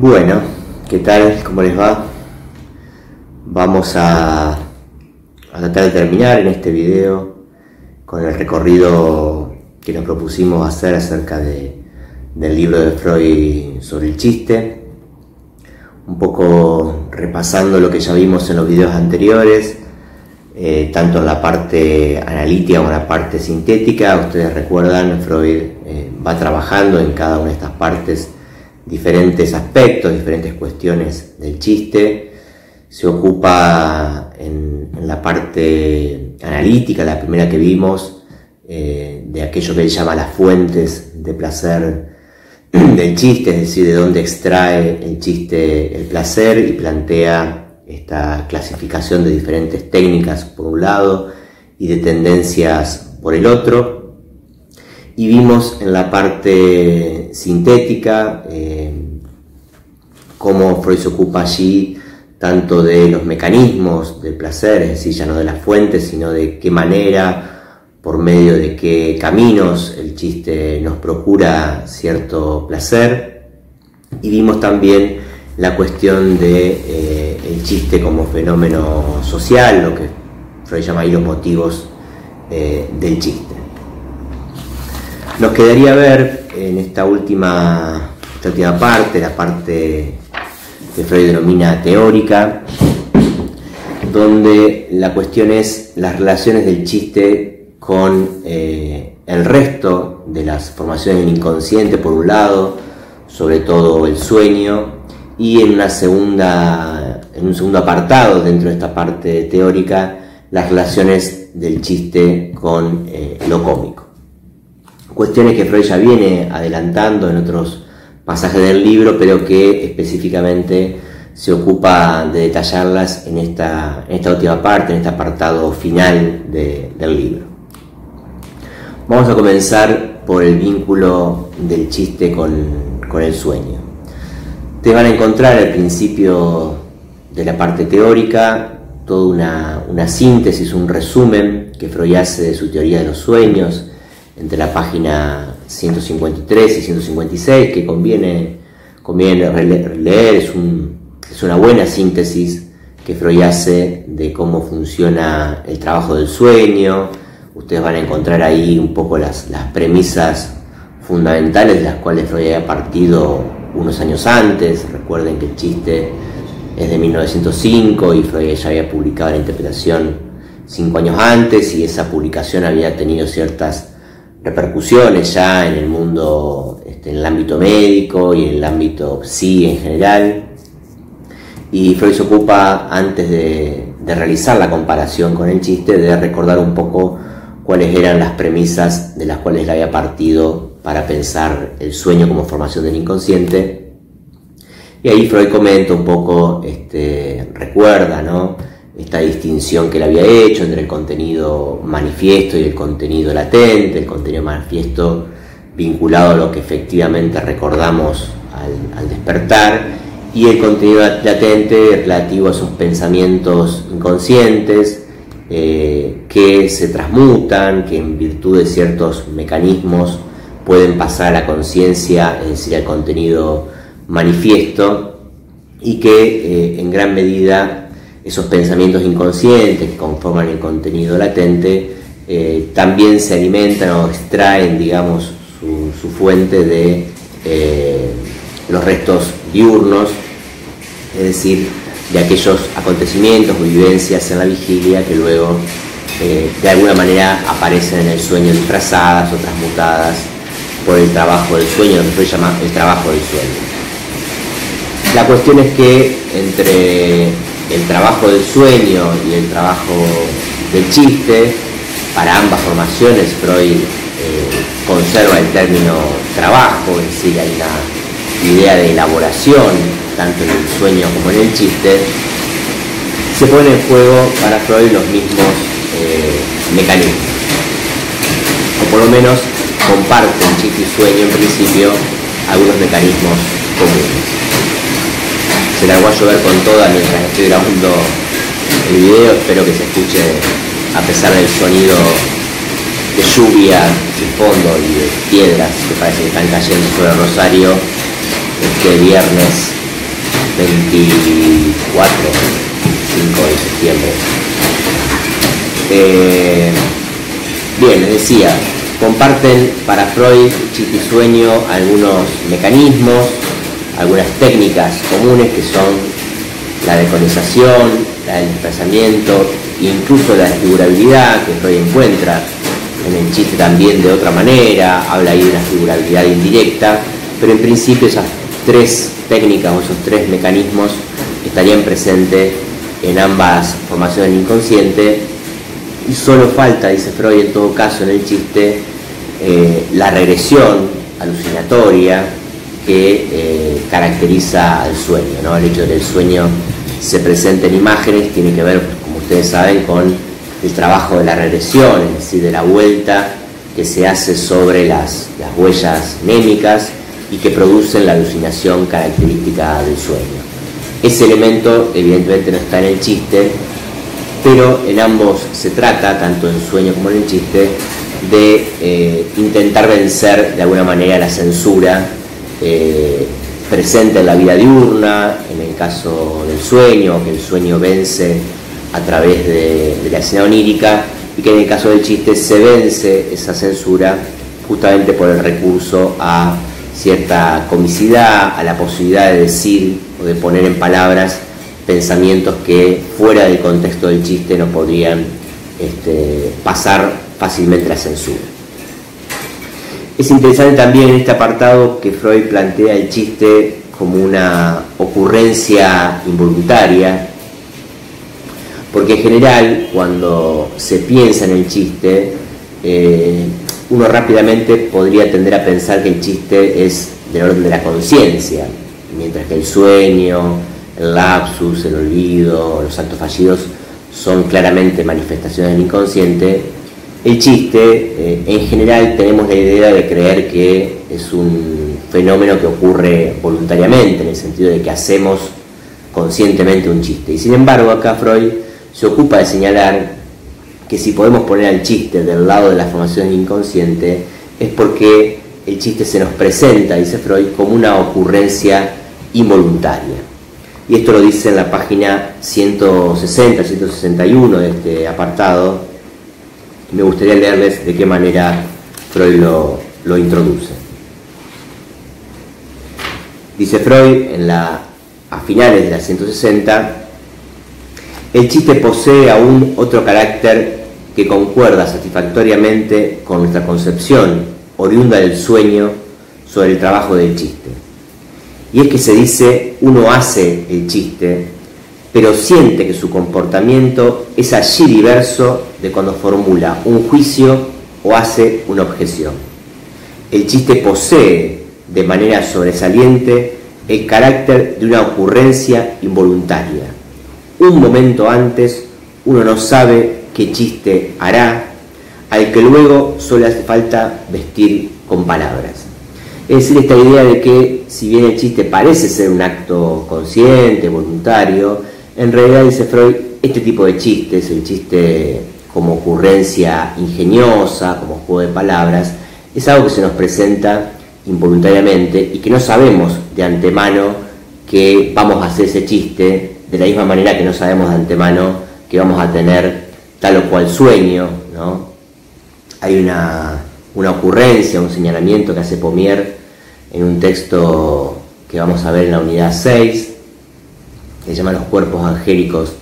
Bueno, ¿qué tal? ¿Cómo les va? Vamos a, tratar de terminar en este video con el recorrido que nos propusimos hacer acerca de, del libro de Freud sobre el chiste, un poco repasando lo que ya vimos en los videos anteriores, eh, tanto en la parte analítica como en la parte sintética. Ustedes recuerdan, Freud eh, va trabajando en cada una de estas partes diferentes aspectos, diferentes cuestiones del chiste. Se ocupa en, la parte analítica, la primera que vimos, eh, de aquello que él llama las fuentes de placer del chiste, es decir, de dónde extrae el chiste el placer y plantea esta clasificación de diferentes técnicas por un lado y de tendencias por el otro y vimos en la parte sintética eh, cómo Freud se ocupa allí tanto de los mecanismos del placer, es decir, ya no de las fuentes, sino de qué manera, por medio de qué caminos el chiste nos procura cierto placer. Y vimos también la cuestión de eh, el chiste como fenómeno social, lo que Freud llama ahí los motivos eh, del chiste. Nos quedaría ver en esta última, última parte, la parte que Freud denomina teórica, donde la cuestión es las relaciones del chiste con eh, el resto de las formaciones del inconsciente, por un lado, sobre todo el sueño, y en, una segunda, en un segundo apartado dentro de esta parte teórica, las relaciones del chiste con eh, lo cómico cuestiones que Freud ya viene adelantando en otros pasajes del libro, pero que específicamente se ocupa de detallarlas en esta, esta última parte, en este apartado final del libro. Vamos a comenzar por el vínculo del chiste con, el sueño. Te van a encontrar al principio de la parte teórica toda una, una síntesis, un resumen que Freud hace de su teoría de los sueños, entre la página 153 y 156 que conviene, conviene leer, es, una buena síntesis que Freud hace de cómo funciona el trabajo del sueño. Ustedes van a encontrar ahí un poco las, las premisas fundamentales de las cuales Freud había partido unos años antes. Recuerden que el chiste es de 1905 y Freud ya había publicado la interpretación cinco años antes y esa publicación había tenido ciertas repercusiones ya en el mundo, este, en el ámbito médico y en el ámbito psi en general. Y Freud se ocupa, antes de, realizar la comparación con el chiste, de recordar un poco cuáles eran las premisas de las cuales le había partido para pensar el sueño como formación del inconsciente. Y ahí Freud comenta un poco, este, recuerda, ¿no? Esta distinción que él había hecho entre el contenido manifiesto y el contenido latente, el contenido manifiesto vinculado a lo que efectivamente recordamos al, despertar y el contenido latente relativo a esos pensamientos inconscientes eh, que se transmutan, que en virtud de ciertos mecanismos pueden pasar a la conciencia, es decir, al contenido manifiesto y que eh, en gran medida esos pensamientos inconscientes que conforman el contenido latente, eh, también se alimentan o extraen, digamos, su, fuente de eh, los restos diurnos, es decir, de aquellos acontecimientos o vivencias en la vigilia que luego eh, de alguna manera aparecen en el sueño disfrazadas o transmutadas por el trabajo del sueño, lo que se llama el trabajo del sueño. La cuestión es que entre el trabajo del sueño y el trabajo del chiste, para ambas formaciones Freud eh, conserva el término trabajo, es decir, hay una idea de elaboración, tanto en el sueño como en el chiste, se pone en juego para Freud los mismos eh, mecanismos, o por lo menos comparten chiste y sueño en principio algunos mecanismos comunes se la voy a llover con toda mientras estoy grabando el video, espero que se escuche a pesar del sonido de lluvia de fondo y de piedras que parece que están cayendo sobre Rosario este viernes 24, 5 de septiembre. Eh, bien, les decía, comparten para Freud, chiste y sueño, algunos mecanismos, algunas técnicas comunes que son la deconización, la del desplazamiento, incluso la figurabilidad que Freud encuentra en el chiste también de otra manera, habla ahí de una figurabilidad indirecta, pero en principio esas tres técnicas o esos tres mecanismos estarían presentes en ambas formaciones inconsciente. Y solo falta, dice Freud en todo caso en el chiste, eh, la regresión alucinatoria que eh, caracteriza al sueño, ¿no? el hecho de que el sueño se presente en imágenes tiene que ver, como ustedes saben, con el trabajo de la regresión, es decir, de la vuelta que se hace sobre las, las huellas némicas y que producen la alucinación característica del sueño. Ese elemento evidentemente no está en el chiste, pero en ambos se trata, tanto en sueño como en el chiste, de eh, intentar vencer de alguna manera la censura eh, presente en la vida diurna, en el caso del sueño, que el sueño vence a través de, la escena onírica, y que en el caso del chiste se vence esa censura justamente por el recurso a cierta comicidad, a la posibilidad de decir o de poner en palabras pensamientos que fuera del contexto del chiste no podrían este, pasar fácilmente la censura. Es interesante también en este apartado que Freud plantea el chiste como una ocurrencia involuntaria, porque en general cuando se piensa en el chiste, eh, uno rápidamente podría tender a pensar que el chiste es del orden de la conciencia, mientras que el sueño, el lapsus, el olvido, los actos fallidos son claramente manifestaciones del inconsciente, el chiste, eh, en general tenemos la idea de creer que es un fenómeno que ocurre voluntariamente, en el sentido de que hacemos conscientemente un chiste. Y sin embargo, acá Freud se ocupa de señalar que si podemos poner al chiste del lado de la formación inconsciente, es porque el chiste se nos presenta, dice Freud, como una ocurrencia involuntaria. Y esto lo dice en la página 160, 161 de este apartado. Me gustaría leerles de qué manera Freud lo, lo introduce. Dice Freud en la, a finales de la 160, el chiste posee aún otro carácter que concuerda satisfactoriamente con nuestra concepción oriunda del sueño sobre el trabajo del chiste. Y es que se dice, uno hace el chiste, pero siente que su comportamiento es allí diverso de cuando formula un juicio o hace una objeción. El chiste posee de manera sobresaliente el carácter de una ocurrencia involuntaria. Un momento antes uno no sabe qué chiste hará, al que luego solo hace falta vestir con palabras. Es decir, esta idea de que si bien el chiste parece ser un acto consciente, voluntario, en realidad dice Freud, este tipo de chistes, el chiste como ocurrencia ingeniosa, como juego de palabras, es algo que se nos presenta involuntariamente y que no sabemos de antemano que vamos a hacer ese chiste, de la misma manera que no sabemos de antemano que vamos a tener tal o cual sueño, ¿no? Hay una, ocurrencia, un señalamiento que hace Pomier en un texto que vamos a ver en la unidad 6, que se llama Los cuerpos angélicos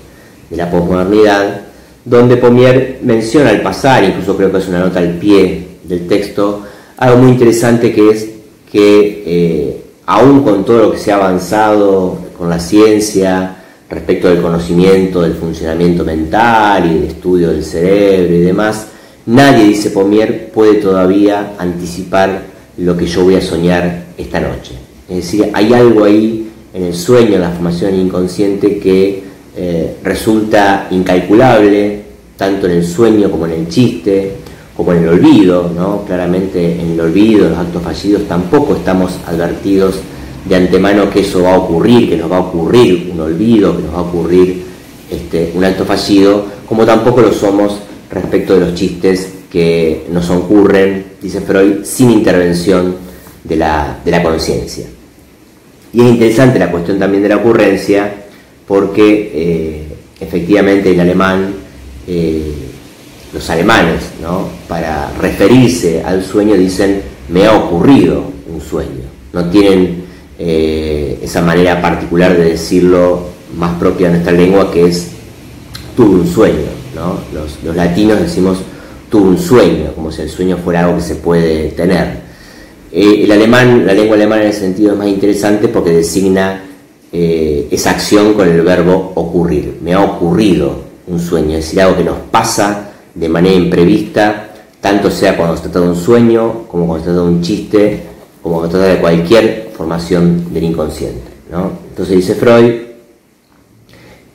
de la posmodernidad, donde Pomier menciona al pasar, incluso creo que es una nota al pie del texto, algo muy interesante que es que eh, aún con todo lo que se ha avanzado con la ciencia, respecto del conocimiento del funcionamiento mental y del estudio del cerebro y demás, nadie, dice Pomier, puede todavía anticipar lo que yo voy a soñar esta noche. Es decir, hay algo ahí en el sueño, en la formación inconsciente que eh, resulta incalculable, tanto en el sueño como en el chiste, como en el olvido, ¿no? Claramente en el olvido, los actos fallidos, tampoco estamos advertidos de antemano que eso va a ocurrir, que nos va a ocurrir un olvido, que nos va a ocurrir este, un acto fallido, como tampoco lo somos respecto de los chistes que nos ocurren, dice Freud, sin intervención de la, conciencia. Y es interesante la cuestión también de la ocurrencia, porque eh, efectivamente en alemán, eh, los alemanes, ¿no? para referirse al sueño dicen me ha ocurrido un sueño. No tienen eh, esa manera particular de decirlo más propia de nuestra lengua que es tuve un sueño. Los, los latinos decimos tuve un sueño, como si el sueño fuera algo que se puede tener. Eh, el alemán, la lengua alemana en ese sentido es más interesante porque designa eh, esa acción con el verbo ocurrir. Me ha ocurrido un sueño, es decir, algo que nos pasa de manera imprevista, tanto sea cuando se trata de un sueño, como cuando se trata de un chiste, como cuando se trata de cualquier formación del inconsciente. Entonces dice Freud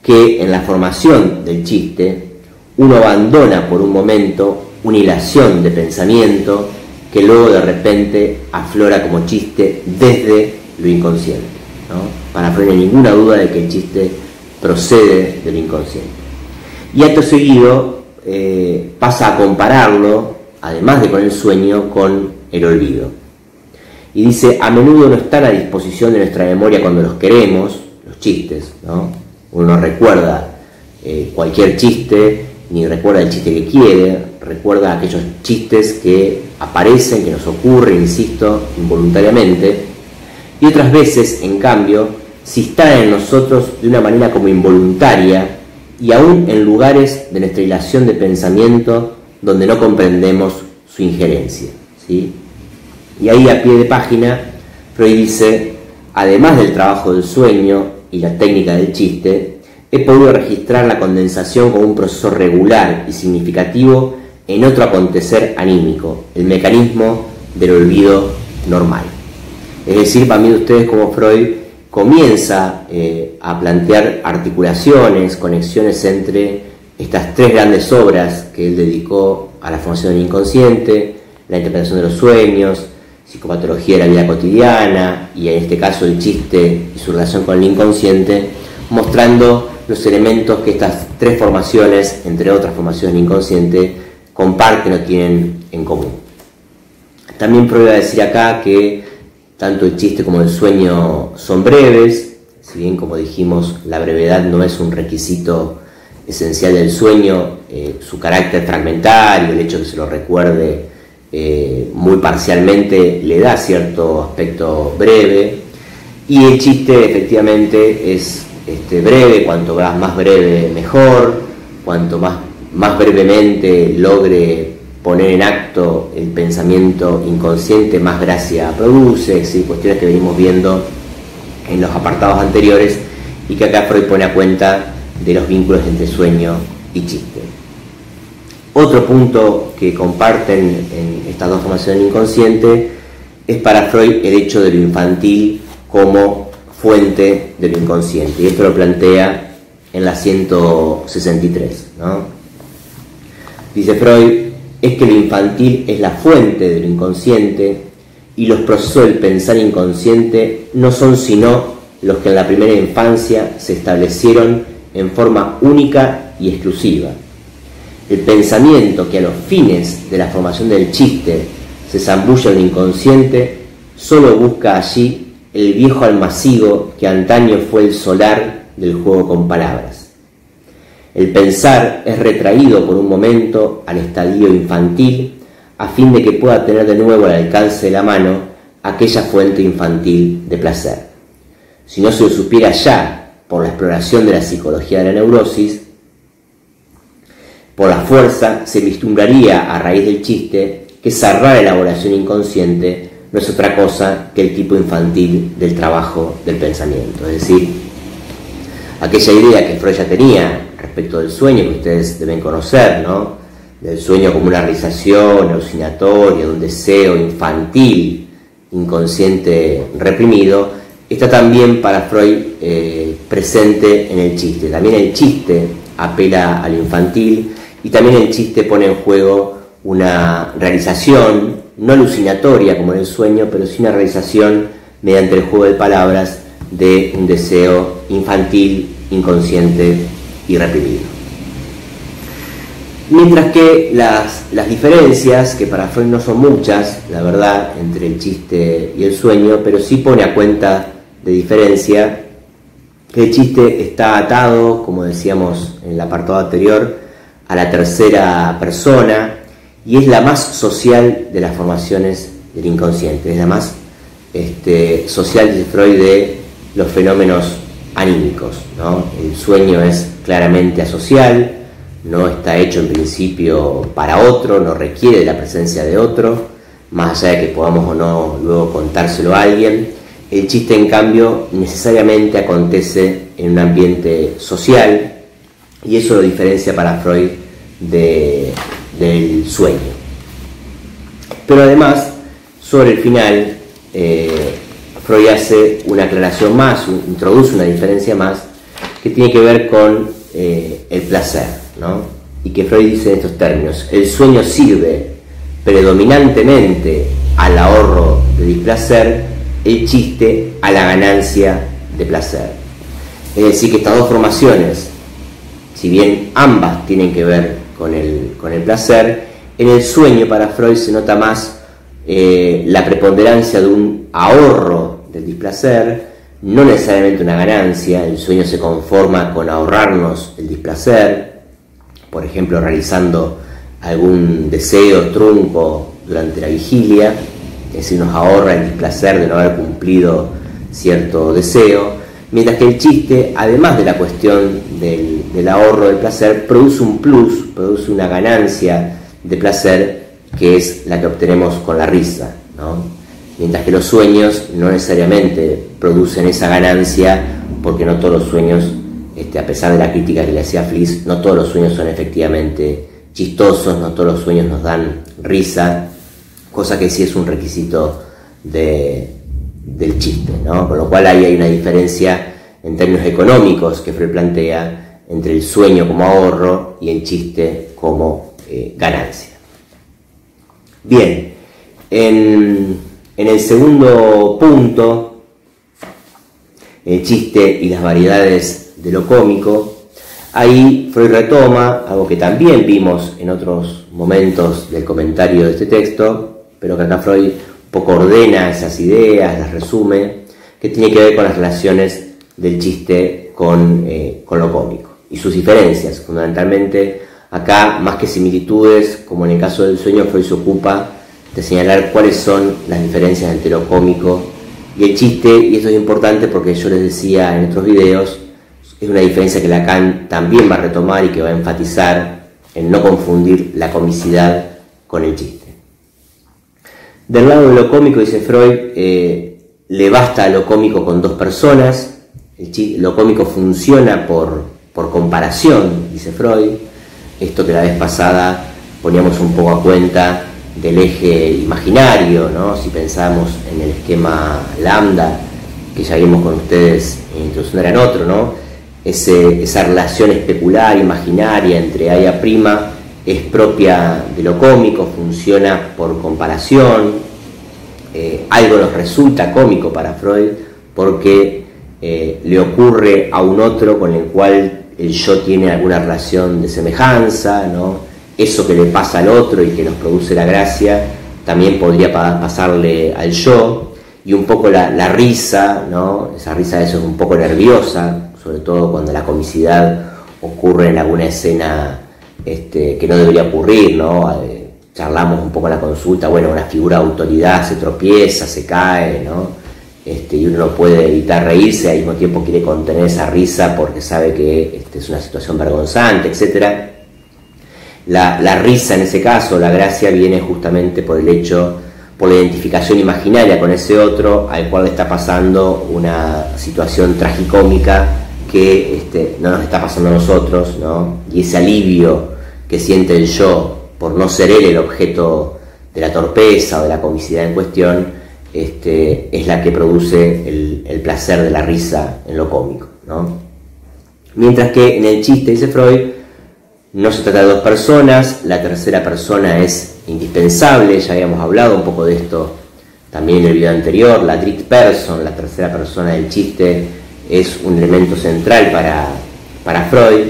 que en la formación del chiste uno abandona por un momento una hilación de pensamiento que luego de repente aflora como chiste desde lo inconsciente. Para no ninguna duda de que el chiste procede del inconsciente. Y acto seguido eh, pasa a compararlo, además de con el sueño, con el olvido. Y dice, a menudo no están a disposición de nuestra memoria cuando los queremos, los chistes, ¿no? Uno recuerda eh, cualquier chiste, ni recuerda el chiste que quiere, recuerda aquellos chistes que aparecen, que nos ocurren, insisto, involuntariamente, y otras veces, en cambio, si están en nosotros de una manera como involuntaria y aún en lugares de nuestra hilación de pensamiento donde no comprendemos su injerencia. ¿sí? Y ahí a pie de página, Freud dice, además del trabajo del sueño y la técnica del chiste, he podido registrar la condensación como un proceso regular y significativo en otro acontecer anímico, el mecanismo del olvido normal. Es decir, para mí ustedes como Freud comienza eh, a plantear articulaciones, conexiones entre estas tres grandes obras que él dedicó a la formación del inconsciente, la interpretación de los sueños, psicopatología de la vida cotidiana y en este caso el chiste y su relación con el inconsciente, mostrando los elementos que estas tres formaciones, entre otras formaciones del inconsciente, comparten o tienen en común. También prueba decir acá que tanto el chiste como el sueño son breves, si bien como dijimos la brevedad no es un requisito esencial del sueño, eh, su carácter fragmentario, el hecho de que se lo recuerde eh, muy parcialmente le da cierto aspecto breve y el chiste efectivamente es este, breve, cuanto más breve mejor, cuanto más más brevemente logre poner en acto el pensamiento inconsciente, más gracia produce, ¿sí? cuestiones que venimos viendo en los apartados anteriores y que acá Freud pone a cuenta de los vínculos entre sueño y chiste. Otro punto que comparten en estas dos formaciones inconsciente es para Freud el hecho de lo infantil como fuente de lo inconsciente. Y esto lo plantea en la 163. ¿no? Dice Freud, es que lo infantil es la fuente del inconsciente y los procesos del pensar inconsciente no son sino los que en la primera infancia se establecieron en forma única y exclusiva. El pensamiento que a los fines de la formación del chiste se zambulla en el inconsciente solo busca allí el viejo almacigo que antaño fue el solar del juego con palabras. El pensar es retraído por un momento al estadio infantil a fin de que pueda tener de nuevo al alcance de la mano aquella fuente infantil de placer. Si no se lo supiera ya por la exploración de la psicología de la neurosis, por la fuerza se vislumbraría a raíz del chiste que esa rara elaboración inconsciente no es otra cosa que el tipo infantil del trabajo del pensamiento. Es decir, aquella idea que Freud ya tenía respecto del sueño que ustedes deben conocer, ¿no? Del sueño como una realización alucinatoria, un deseo infantil, inconsciente reprimido, está también para Freud eh, presente en el chiste. También el chiste apela al infantil y también el chiste pone en juego una realización, no alucinatoria como en el sueño, pero sí una realización mediante el juego de palabras de un deseo infantil, inconsciente y reprimido. Mientras que las, diferencias, que para Freud no son muchas, la verdad, entre el chiste y el sueño, pero sí pone a cuenta de diferencia, que el chiste está atado, como decíamos en el apartado anterior, a la tercera persona y es la más social de las formaciones del inconsciente, es la más este, social, dice Freud, de los fenómenos anímicos. El sueño es claramente asocial, no está hecho en principio para otro, no requiere la presencia de otro, más allá de que podamos o no luego contárselo a alguien. El chiste, en cambio, necesariamente acontece en un ambiente social y eso lo diferencia para Freud del sueño. Pero además, sobre el final, eh, Freud hace una aclaración más, introduce una diferencia más, que tiene que ver con eh, el placer, ¿no? Y que Freud dice en estos términos, el sueño sirve predominantemente al ahorro de displacer, el chiste a la ganancia de placer. Es decir, que estas dos formaciones, si bien ambas tienen que ver con el, con el placer, en el sueño para Freud se nota más eh, la preponderancia de un ahorro del displacer, no necesariamente una ganancia, el sueño se conforma con ahorrarnos el displacer, por ejemplo realizando algún deseo trunco durante la vigilia, es decir, nos ahorra el displacer de no haber cumplido cierto deseo, mientras que el chiste, además de la cuestión del, del ahorro del placer, produce un plus, produce una ganancia de placer que es la que obtenemos con la risa, mientras que los sueños no necesariamente producen esa ganancia, porque no todos los sueños, este, a pesar de la crítica que le hacía Fliss, no todos los sueños son efectivamente chistosos, no todos los sueños nos dan risa, cosa que sí es un requisito del chiste, con lo cual ahí hay una diferencia en términos económicos que Freud plantea entre el sueño como ahorro y el chiste como eh, ganancia. Bien, en, el segundo punto, el chiste y las variedades de lo cómico, ahí Freud retoma algo que también vimos en otros momentos del comentario de este texto, pero que acá Freud poco ordena esas ideas, las resume, que tiene que ver con las relaciones del chiste con, eh, con lo cómico y sus diferencias, fundamentalmente Acá, más que similitudes, como en el caso del sueño, Freud se ocupa de señalar cuáles son las diferencias entre lo cómico y el chiste, y esto es importante porque yo les decía en otros videos, es una diferencia que Lacan también va a retomar y que va a enfatizar en no confundir la comicidad con el chiste. Del lado de lo cómico, dice Freud, eh, le basta a lo cómico con dos personas, lo cómico funciona por, por comparación, dice Freud, esto que la vez pasada poníamos un poco a cuenta del eje imaginario, ¿no? si pensamos en el esquema lambda, que ya vimos con ustedes en introducción eran otro, ¿no? esa relación especular, imaginaria entre A y A' es propia de lo cómico, funciona por comparación, eh, algo nos resulta cómico para Freud porque eh, le ocurre a un otro con el cual el yo tiene alguna relación de semejanza, ¿no? Eso que le pasa al otro y que nos produce la gracia, también podría pasarle al yo, y un poco la, risa, ¿no? Esa risa eso es un poco nerviosa, sobre todo cuando la comicidad ocurre en alguna escena este, que no debería ocurrir. Eh, charlamos un poco en la consulta, bueno, una figura de autoridad se tropieza, se cae, ¿no? Este, y uno no puede evitar reírse, al mismo tiempo quiere contener esa risa porque sabe que este, es una situación vergonzante, etc. La, risa en ese caso, la gracia viene justamente por el hecho, por la identificación imaginaria con ese otro al cual le está pasando una situación tragicómica que este, no nos está pasando a nosotros, ¿no? y ese alivio que siente el yo por no ser él el objeto de la torpeza o de la comicidad en cuestión, este, es la que produce el, placer de la risa en lo cómico. Mientras que en el chiste, dice Freud, no se trata de dos personas, la tercera persona es indispensable, ya habíamos hablado un poco de esto también en el video anterior, la trick person, la tercera persona del chiste, es un elemento central para, para Freud.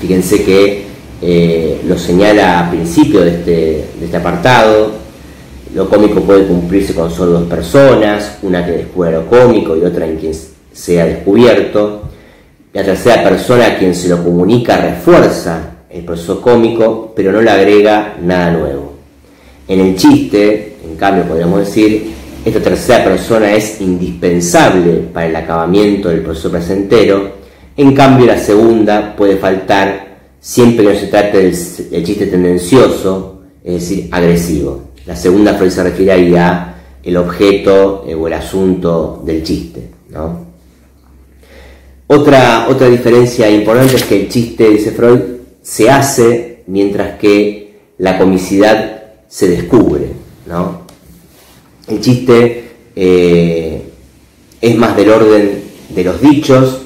Fíjense que eh, lo señala a principio de este, de este apartado, lo cómico puede cumplirse con solo dos personas, una que descubra lo cómico y otra en quien sea descubierto. La tercera persona a quien se lo comunica refuerza el proceso cómico, pero no le agrega nada nuevo. En el chiste, en cambio, podríamos decir, esta tercera persona es indispensable para el acabamiento del proceso placentero, en cambio la segunda puede faltar siempre que no se trate del, chiste tendencioso, es decir, agresivo. La segunda Freud se refiere a el objeto eh, o el asunto del chiste. Otra, otra diferencia importante es que el chiste, dice Freud, se hace mientras que la comicidad se descubre. El chiste eh, es más del orden de los dichos,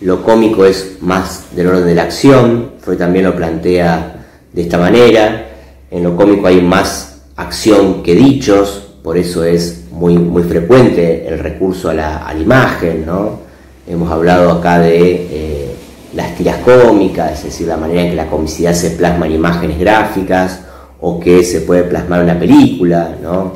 lo cómico es más del orden de la acción, Freud también lo plantea de esta manera, en lo cómico hay más acción que dichos, por eso es muy, muy frecuente el recurso a la, imagen, ¿no? Hemos hablado acá de eh, las tiras cómicas, es decir, la manera en que la comicidad se plasma en imágenes gráficas o que se puede plasmar en una película, ¿no?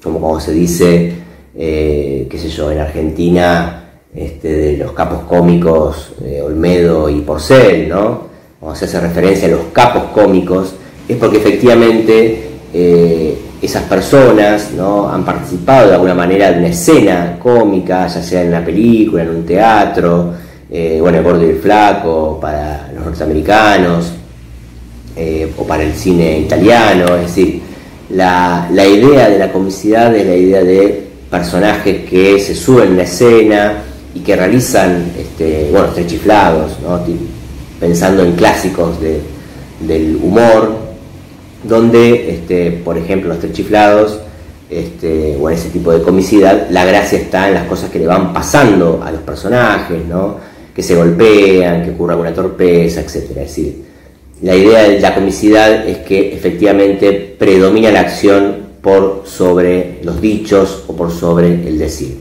Como se dice, eh, qué sé yo, en Argentina este, de los capos cómicos eh, Olmedo y Porcel, ¿no? Cuando se hace referencia a los capos cómicos, es porque efectivamente esas personas ¿no? han participado de alguna manera de una escena cómica, ya sea en una película, en un teatro, eh, bueno, el gordo y el flaco para los norteamericanos, o para el cine italiano, es decir, la, la idea de la comicidad es la idea de personajes que se suben a una escena, y que realizan, este, bueno, tres chiflados, pensando en clásicos del humor, donde, este, por ejemplo, los tres chiflados, este, o en ese tipo de comicidad, la gracia está en las cosas que le van pasando a los personajes, ¿no? que se golpean, que ocurre alguna torpeza, etc. Es decir, la idea de la comicidad es que efectivamente predomina la acción por sobre los dichos o por sobre el decir.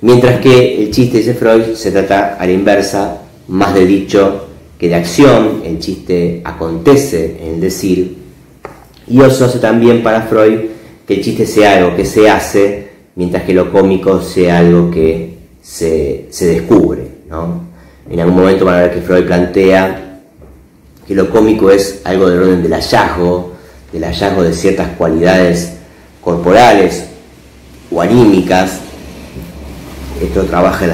Mientras que el chiste, dice Freud, se trata a la inversa, más de dicho que de acción, el chiste acontece en el decir, y eso hace también para Freud que el chiste sea algo que se hace, mientras que lo cómico sea algo que se, descubre. En algún momento van a ver que Freud plantea que lo cómico es algo del orden del hallazgo, del hallazgo de ciertas cualidades corporales o anímicas, esto trabaja en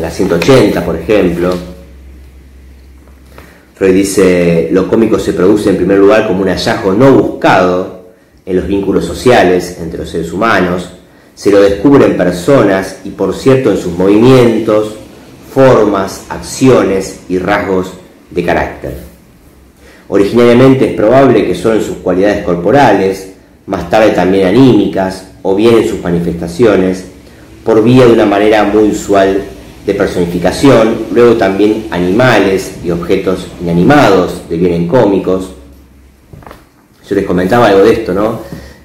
la, 180, por ejemplo. Freud dice, lo cómico se produce en primer lugar como un hallazgo no buscado en los vínculos sociales entre los seres humanos, se lo descubre en personas y por cierto en sus movimientos, formas, acciones y rasgos de carácter. Originariamente es probable que solo en sus cualidades corporales, más tarde también anímicas o bien en sus manifestaciones, por vía de una manera muy usual de personificación, luego también animales y objetos inanimados devienen cómicos. Yo les comentaba algo de esto, ¿no?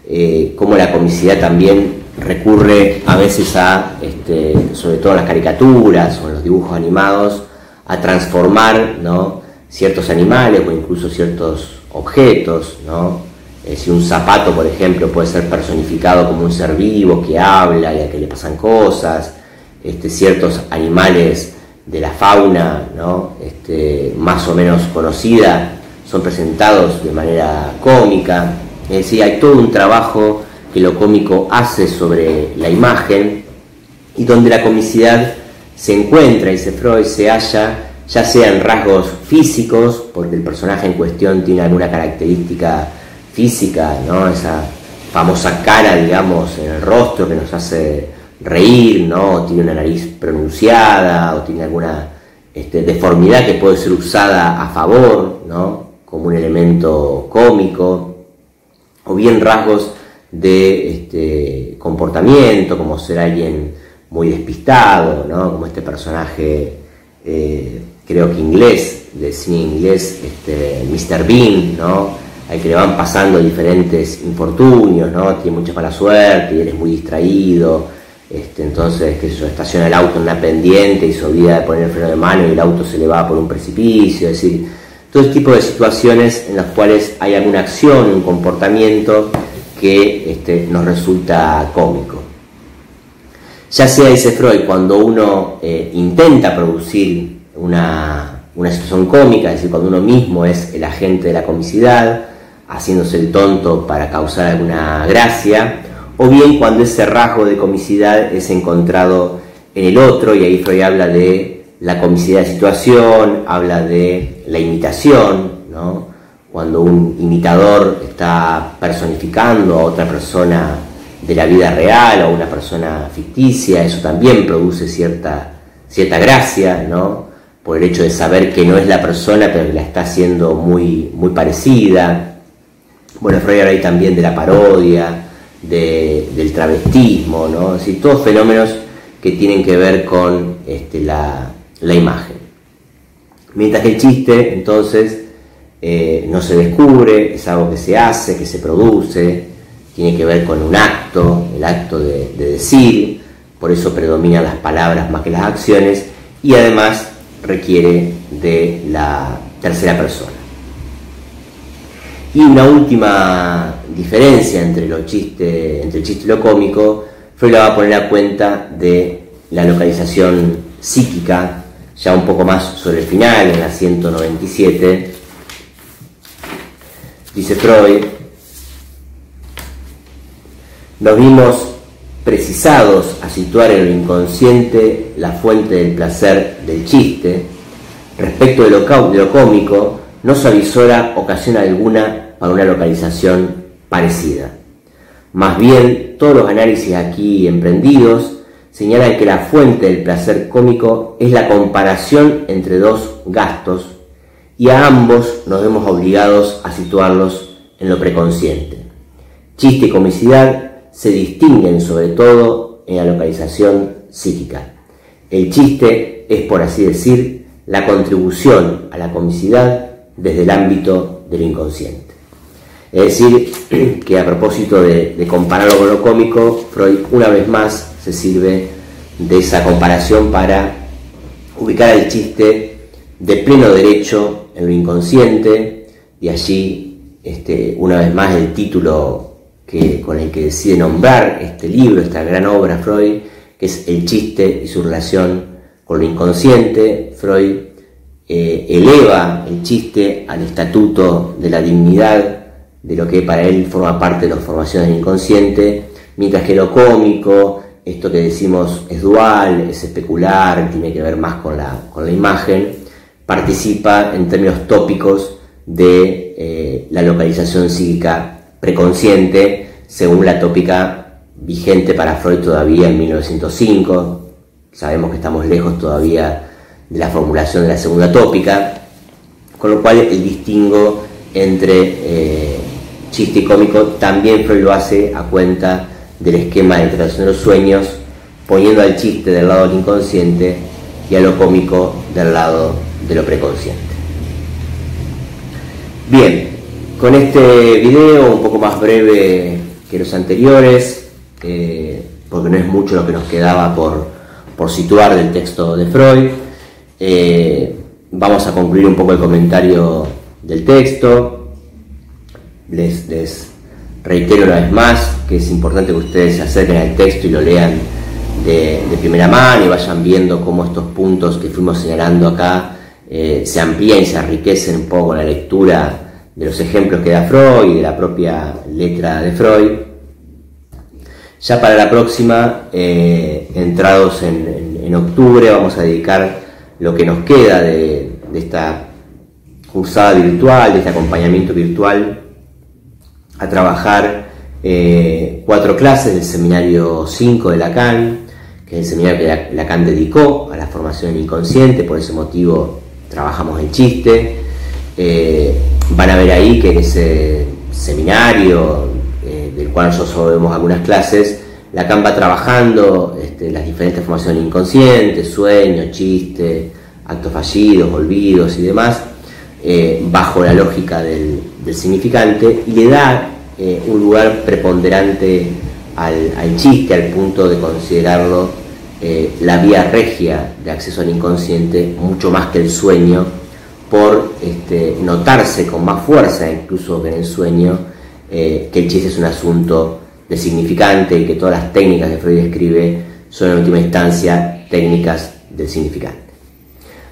Eh, cómo la comicidad también recurre a veces a, este, sobre todo en las caricaturas o en los dibujos animados, a transformar ¿no? ciertos animales o incluso ciertos objetos, ¿no? Eh, si un zapato, por ejemplo, puede ser personificado como un ser vivo que habla y a que le pasan cosas, este, ciertos animales de la fauna este, más o menos conocida son presentados de manera cómica. Es decir, hay todo un trabajo que lo cómico hace sobre la imagen y donde la comicidad se encuentra, dice Freud, se halla ya sea en rasgos físicos, porque el personaje en cuestión tiene alguna característica física, ¿no? Esa famosa cara, digamos, en el rostro que nos hace reír, ¿no? O tiene una nariz pronunciada, o tiene alguna este, deformidad que puede ser usada a favor, ¿no? Como un elemento cómico, o bien rasgos de este, comportamiento, como ser alguien muy despistado, ¿no? Como este personaje, eh, creo que inglés, de cine inglés, este, Mr. Bean, ¿no? al que le van pasando diferentes infortunios, ¿no? Tiene mucha mala suerte y él es muy distraído, este, entonces, que se estaciona el auto en una pendiente y se olvida de poner el freno de mano y el auto se le va por un precipicio, es decir, todo tipo de situaciones en las cuales hay alguna acción, un comportamiento que este, nos resulta cómico. Ya sea, dice Freud, cuando uno eh, intenta producir una, una situación cómica, es decir, cuando uno mismo es el agente de la comicidad, haciéndose el tonto para causar alguna gracia, o bien cuando ese rasgo de comicidad es encontrado en el otro, y ahí Freud habla de la comicidad de situación, habla de la imitación, ¿no? cuando un imitador está personificando a otra persona de la vida real o una persona ficticia, eso también produce cierta, cierta gracia, ¿no? por el hecho de saber que no es la persona, pero que la está haciendo muy, muy parecida. Bueno, Freud habla ahí también de la parodia, del travestismo, ¿no? Es todos fenómenos que tienen que ver con este, la, imagen. Mientras que el chiste, entonces, eh, no se descubre, es algo que se hace, que se produce, tiene que ver con un acto, el acto de, de decir, por eso predominan las palabras más que las acciones, y además requiere de la tercera persona. Y una última diferencia entre, lo chiste, entre el chiste y lo cómico, Freud la va a poner a cuenta de la localización psíquica, ya un poco más sobre el final, en la 197. Dice Freud, nos vimos precisados a situar en lo inconsciente la fuente del placer del chiste, respecto de lo, de lo cómico, no se avisora ocasión alguna para una localización parecida. Más bien, todos los análisis aquí emprendidos señalan que la fuente del placer cómico es la comparación entre dos gastos y a ambos nos vemos obligados a situarlos en lo preconsciente. Chiste y comicidad se distinguen sobre todo en la localización psíquica. El chiste es, por así decir, la contribución a la comicidad desde el ámbito del inconsciente. Es decir, que a propósito de, compararlo con lo cómico, Freud una vez más se sirve de esa comparación para ubicar el chiste de pleno derecho en lo inconsciente y allí, este, una vez más, el título que, con el que decide nombrar este libro, esta gran obra Freud, que es el chiste y su relación con lo inconsciente. Freud eh, eleva el chiste al estatuto de la dignidad de lo que para él forma parte de las formaciones del inconsciente, mientras que lo cómico, esto que decimos es dual, es especular, tiene que ver más con la, con la imagen, participa en términos tópicos de eh, la localización psíquica preconsciente, según la tópica vigente para Freud todavía en 1905. Sabemos que estamos lejos todavía la formulación de la segunda tópica, con lo cual el distingo entre eh, chiste y cómico también Freud lo hace a cuenta del esquema de interacción de los sueños, poniendo al chiste del lado del inconsciente y a lo cómico del lado de lo preconsciente. Bien, con este video, un poco más breve que los anteriores, eh, porque no es mucho lo que nos quedaba por, situar del texto de Freud, eh, vamos a concluir un poco el comentario del texto. Les, reitero una vez más que es importante que ustedes se acerquen al texto y lo lean de, primera mano y vayan viendo cómo estos puntos que fuimos señalando acá eh, se amplían y se enriquecen un poco la lectura de los ejemplos que da Freud y de la propia letra de Freud. Ya para la próxima, eh, entrados en, octubre, vamos a dedicar lo que nos queda de, esta cursada virtual, de este acompañamiento virtual, a trabajar eh, cuatro clases del seminario 5 de Lacan, que es el seminario que Lacan dedicó a la formación inconsciente, por ese motivo trabajamos el chiste. Eh, van a ver ahí que en ese seminario, eh, del cual nosotros vemos algunas clases, Lacan va trabajando este, las diferentes formaciones inconscientes, sueños, chistes, actos fallidos, olvidos y demás, eh, bajo la lógica del, significante, y le da eh, un lugar preponderante al, chiste, al punto de considerarlo la vía regia de acceso al inconsciente, mucho más que el sueño, por este, notarse con más fuerza, incluso que en el sueño, eh, que el chiste es un asunto de significante y que todas las técnicas que Freud escribe son en última instancia técnicas del significante.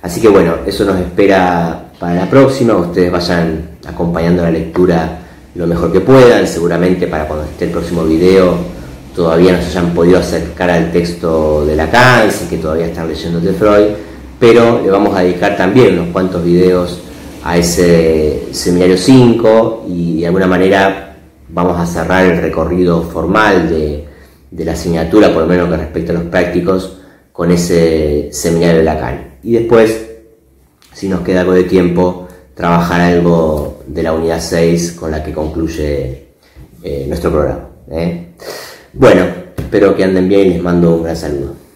Así que bueno, eso nos espera para la próxima, ustedes vayan acompañando la lectura lo mejor que puedan, seguramente para cuando esté el próximo video todavía no se hayan podido acercar al texto de Lacan, y que todavía están leyendo de Freud, pero le vamos a dedicar también unos cuantos videos a ese seminario 5 y de alguna manera vamos a cerrar el recorrido formal de, la asignatura, por lo menos que respecta a los prácticos, con ese seminario de Lacan. Y después, si nos queda algo de tiempo, trabajar algo de la unidad 6 con la que concluye eh, nuestro programa. ¿eh? Bueno, espero que anden bien y les mando un gran saludo.